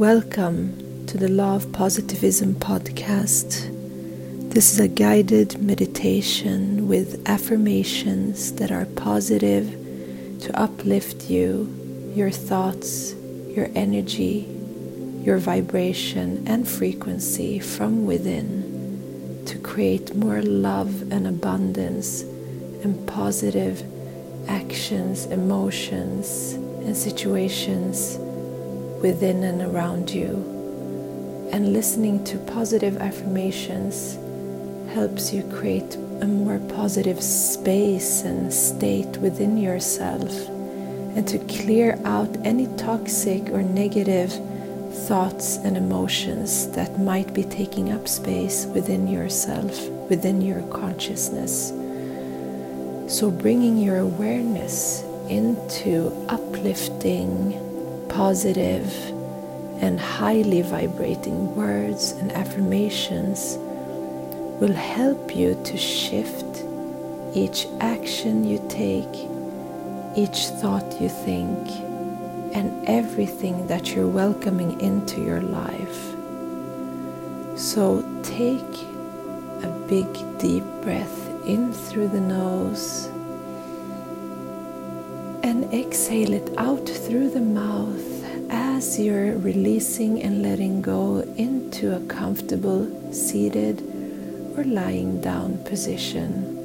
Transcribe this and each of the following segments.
Welcome to the Law of Positivism podcast. This is a guided meditation with affirmations that are positive to uplift you, your thoughts, your energy, your vibration and frequency from within to create more love and abundance and positive actions, emotions, and situations within and around you. And listening to positive affirmations helps you create a more positive space and state within yourself and to clear out any toxic or negative thoughts and emotions that might be taking up space within yourself, within your consciousness. So, bringing your awareness into uplifting positive and highly vibrating words and affirmations will help you to shift each action you take, each thought you think, and everything that you're welcoming into your life. So take a big deep breath in through the nose and exhale it out through the mouth as you're releasing and letting go into a comfortable seated or lying down position.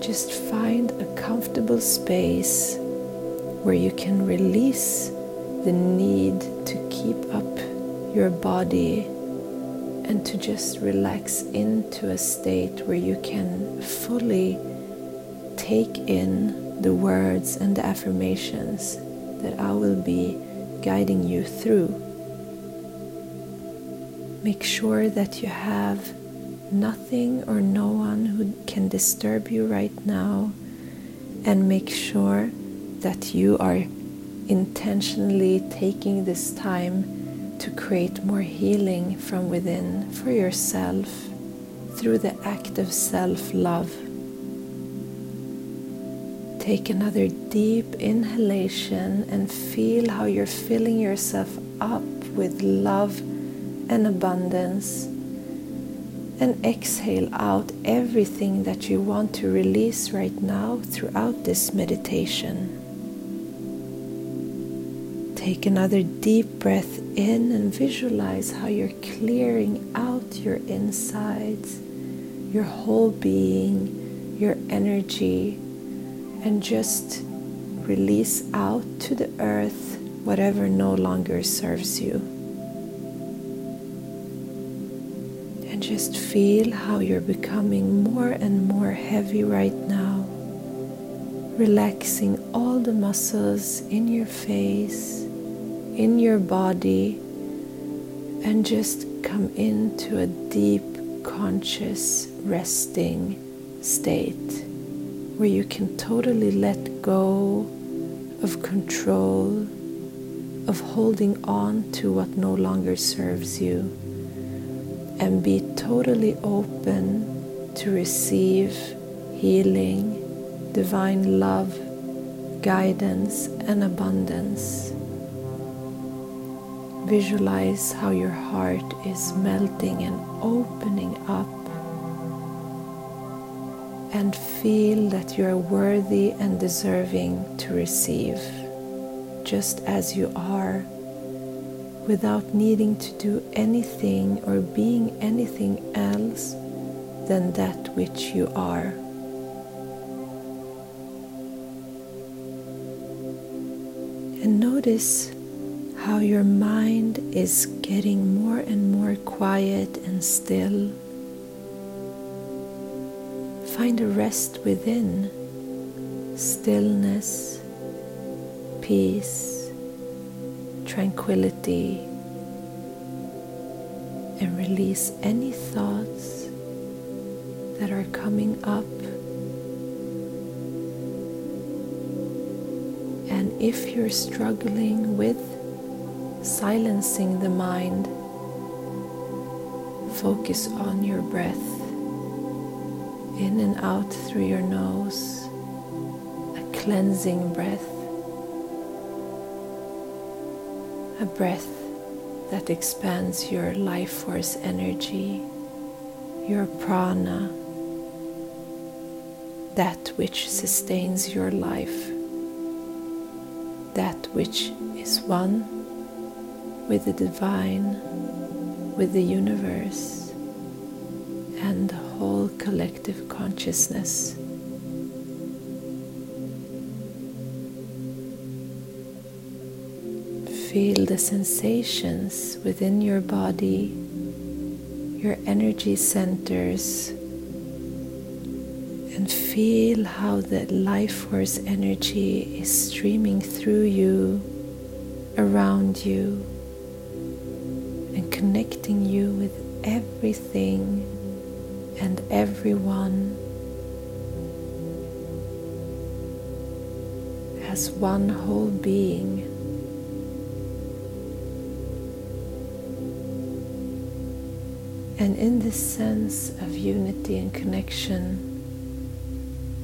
Just find a comfortable space where you can release the need to keep up your body and to just relax into a state where you can fully take in the words and the affirmations that I will be guiding you through. Make sure that you have nothing or no one who can disturb you right now, and make sure that you are intentionally taking this time to create more healing from within for yourself through the act of self love. Take another deep inhalation and feel how you're filling yourself up with love and abundance. And exhale out everything that you want to release right now throughout this meditation. Take another deep breath in and visualize how you're clearing out your insides, your whole being, your energy and just release out to the earth whatever no longer serves you. And just feel how you're becoming more and more heavy right now, relaxing all the muscles in your face, in your body, and just come into a deep, conscious, resting state where you can totally let go of control, of holding on to what no longer serves you, and be totally open to receive healing, divine love, guidance, and abundance. Visualize how your heart is melting and opening up and feel that you are worthy and deserving to receive just as you are without needing to do anything or being anything else than that which you are. And notice how your mind is getting more and more quiet and still Find a rest within, stillness, peace, tranquility, and release any thoughts that are coming up. And if you're struggling with silencing the mind, focus on your breath in and out through your nose, a cleansing breath. a breath that expands your life force energy, your prana, that which sustains your life, that which is one with the divine, with the universe, collective consciousness. Feel the sensations within your body, your energy centers, and feel how the life force energy is streaming through you, around you, and connecting you with everything and everyone as one whole being. And in this sense of unity and connection,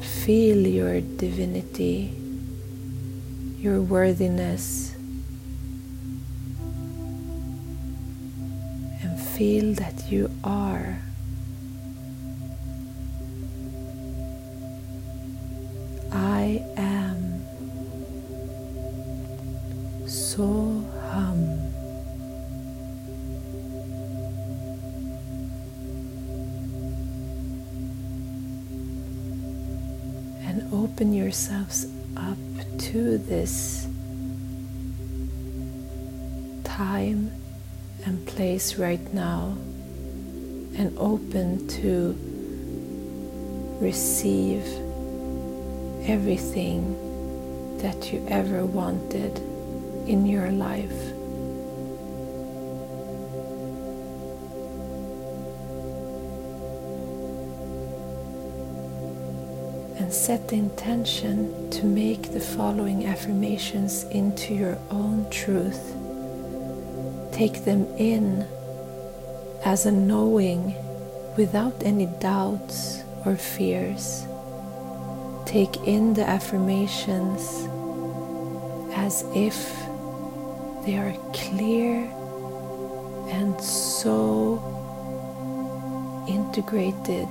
feel your divinity, your worthiness, and feel that you are. Open yourselves up to this time and place right now and open to receive everything that you ever wanted in your life. And set the intention to make the following affirmations into your own truth. Take them in as a knowing without any doubts or fears. Take in the affirmations as if they are clear and so integrated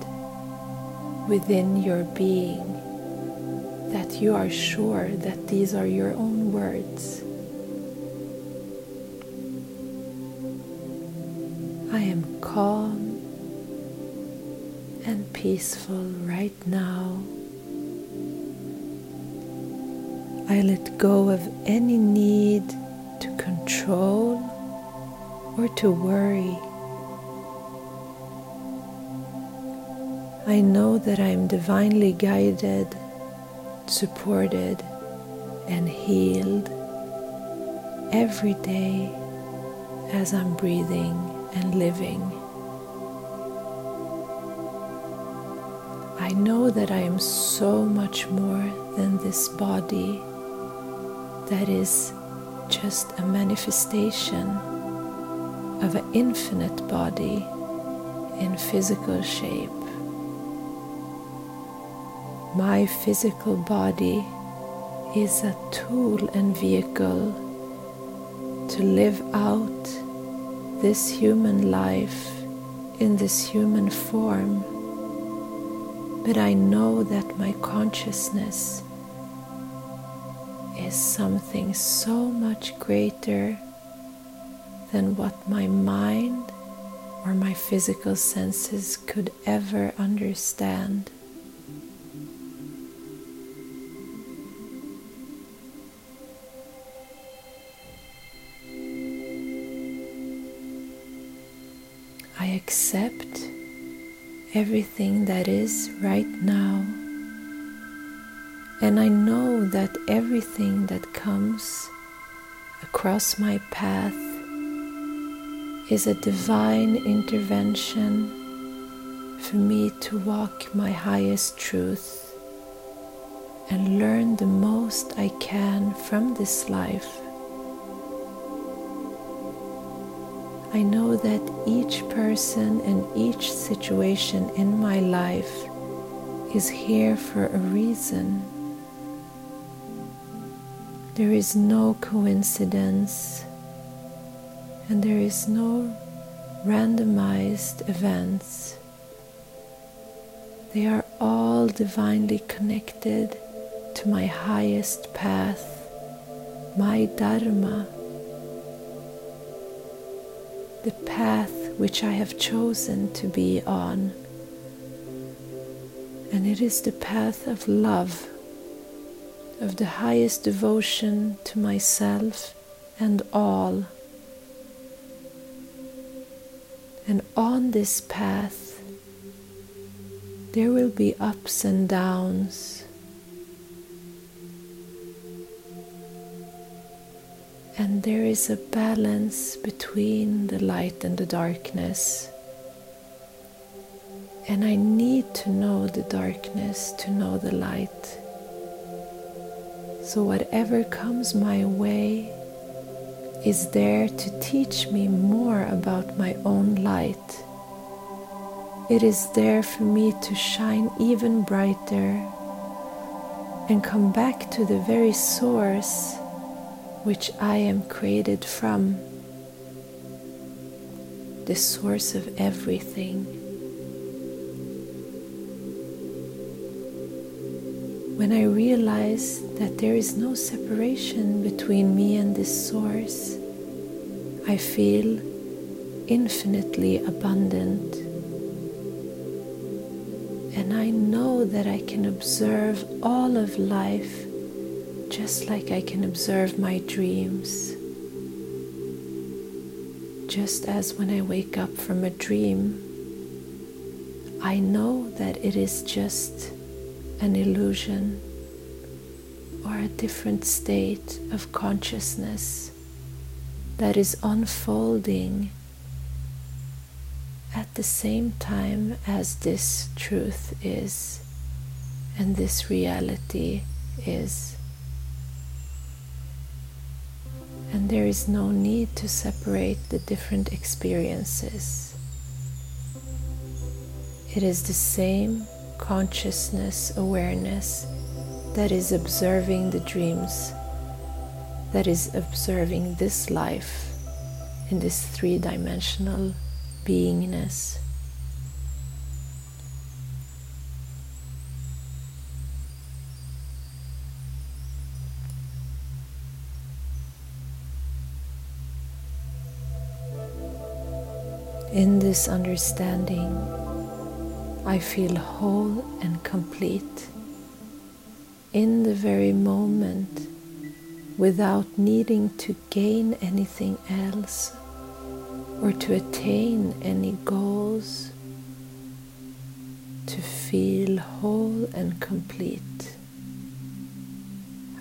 within your being that you are sure that these are your own words. I am calm and peaceful right now. I let go of any need to control or to worry. I know that I am divinely guided, supported, and healed every day as I'm breathing and living. I know that I am so much more than this body that is just a manifestation of an infinite body in physical shape. My physical body is a tool and vehicle to live out this human life in this human form. But I know that my consciousness is something so much greater than what my mind or my physical senses could ever understand. Accept everything that is right now. And I know that everything that comes across my path is a divine intervention for me to walk my highest truth and learn the most I can from this life. I know that each person and each situation in my life is here for a reason. There is no coincidence And there is no randomized events. They are all divinely connected to my highest path, my Dharma, the path which I have chosen to be on. And it is the path of love, of the highest devotion to myself and all. And on this path, there will be ups and downs. And there is a balance between the light and the darkness. And I need to know the darkness to know the light. So, whatever comes my way, is there to teach me more about my own light. It is there for me to shine even brighter and come back to the very source which I am created from, the source of everything. When I realize that there is no separation between me and this source, I feel infinitely abundant. And I know that I can observe all of life just like I can observe my dreams. Just as when I wake up from a dream, I know that it is just an illusion or a different state of consciousness that is unfolding at the same time as this truth is and this reality is. There is no need to separate the different experiences. It is the same consciousness awareness that is observing the dreams, that is observing this life in this three dimensional beingness. In this understanding, I feel whole and complete in the very moment without needing to gain anything else or to attain any goals, to feel whole and complete.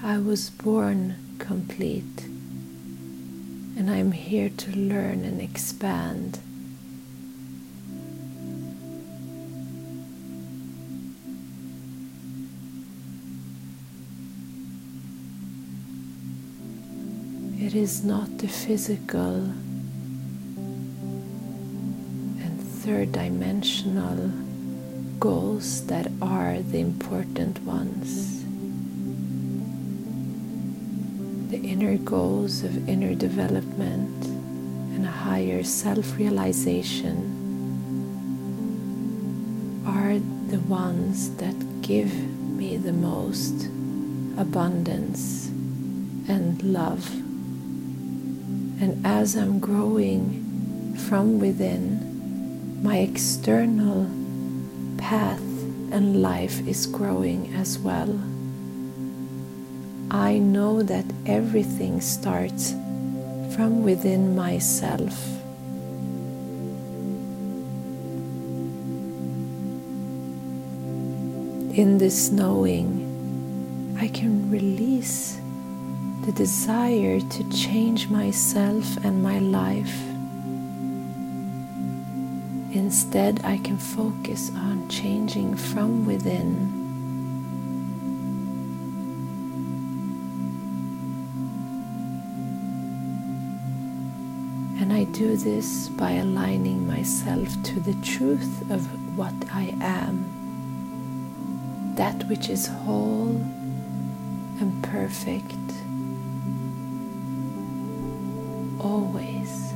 I was born complete and I'm here to learn and expand. It is not the physical and third dimensional goals that are the important ones. The inner goals of inner development and a higher self realization are the ones that give me the most abundance and love. And as I'm growing from within, my external path and life is growing as well. I know that everything starts from within myself. In this knowing, I can release the desire to change myself and my life. Instead, I can focus on changing from within. And I do this by aligning myself to the truth of what I am, that which is whole and perfect always.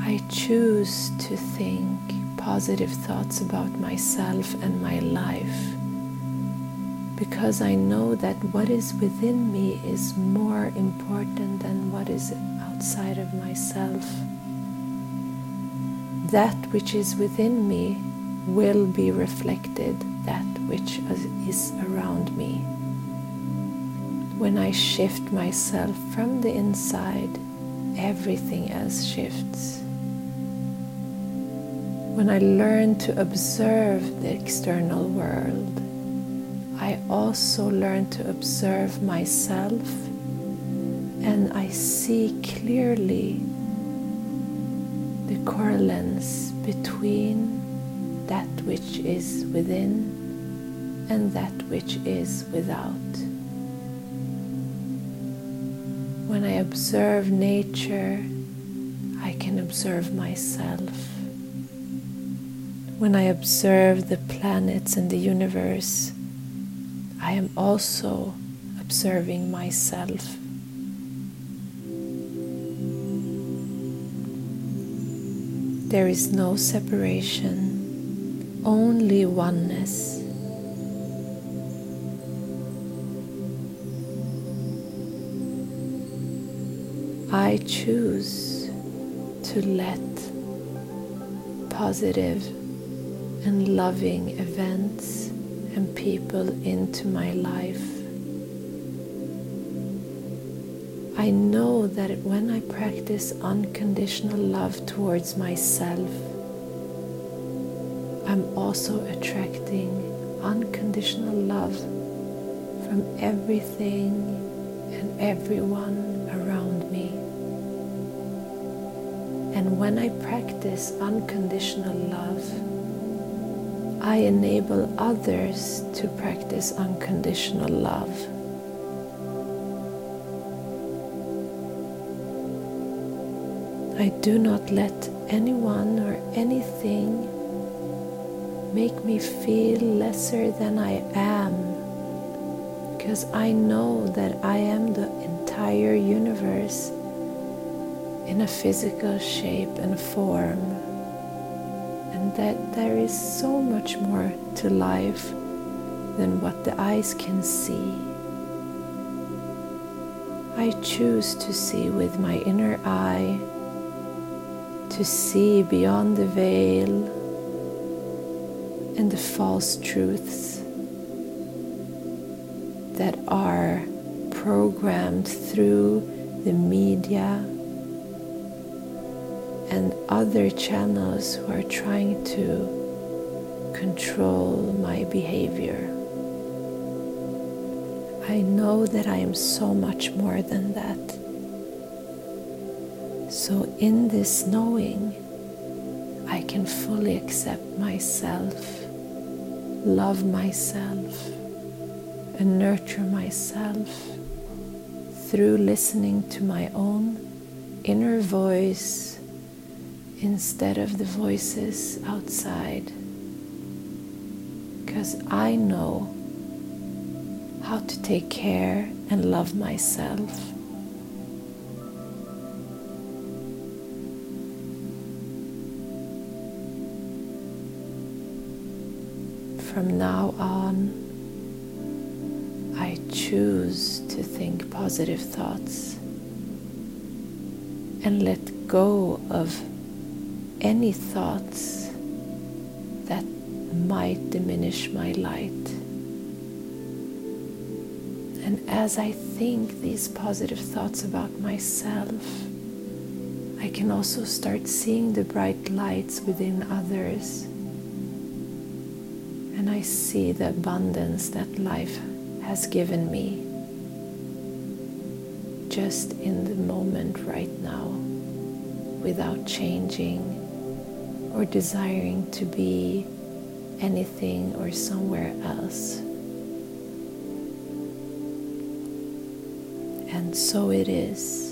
I choose to think positive thoughts about myself and my life because I know that what is within me is more important than what is outside of myself. That which is within me will be reflected, that which is around. When I shift myself from the inside, everything else shifts. When I learn to observe the external world, I also learn to observe myself and I see clearly the correlance between that which is within and that which is without. When I observe nature, I can observe myself. When I observe the planets and the universe, I am also observing myself. There is no separation, only oneness. I choose to let positive and loving events and people into my life. I know that when I practice unconditional love towards myself, I'm also attracting unconditional love from everything and everyone And when I practice unconditional love, I enable others to practice unconditional love. I do not let anyone or anything make me feel lesser than I am because I know that I am the entire universe in a physical shape and form, and that there is so much more to life than what the eyes can see. I choose to see with my inner eye, to see beyond the veil and the false truths that are programmed through the media and other channels who are trying to control my behavior. I know that I am so much more than that. So, in this knowing, I can fully accept myself, love myself, and nurture myself through listening to my own inner voice instead of the voices outside. Because I know how to take care and love myself. From now on, I choose to think positive thoughts and let go of any thoughts that might diminish my light. And as I think these positive thoughts about myself, I can also start seeing the bright lights within others. And I see the abundance that life has given me just in the moment right now without changing or desiring to be anything or somewhere else. And so it is.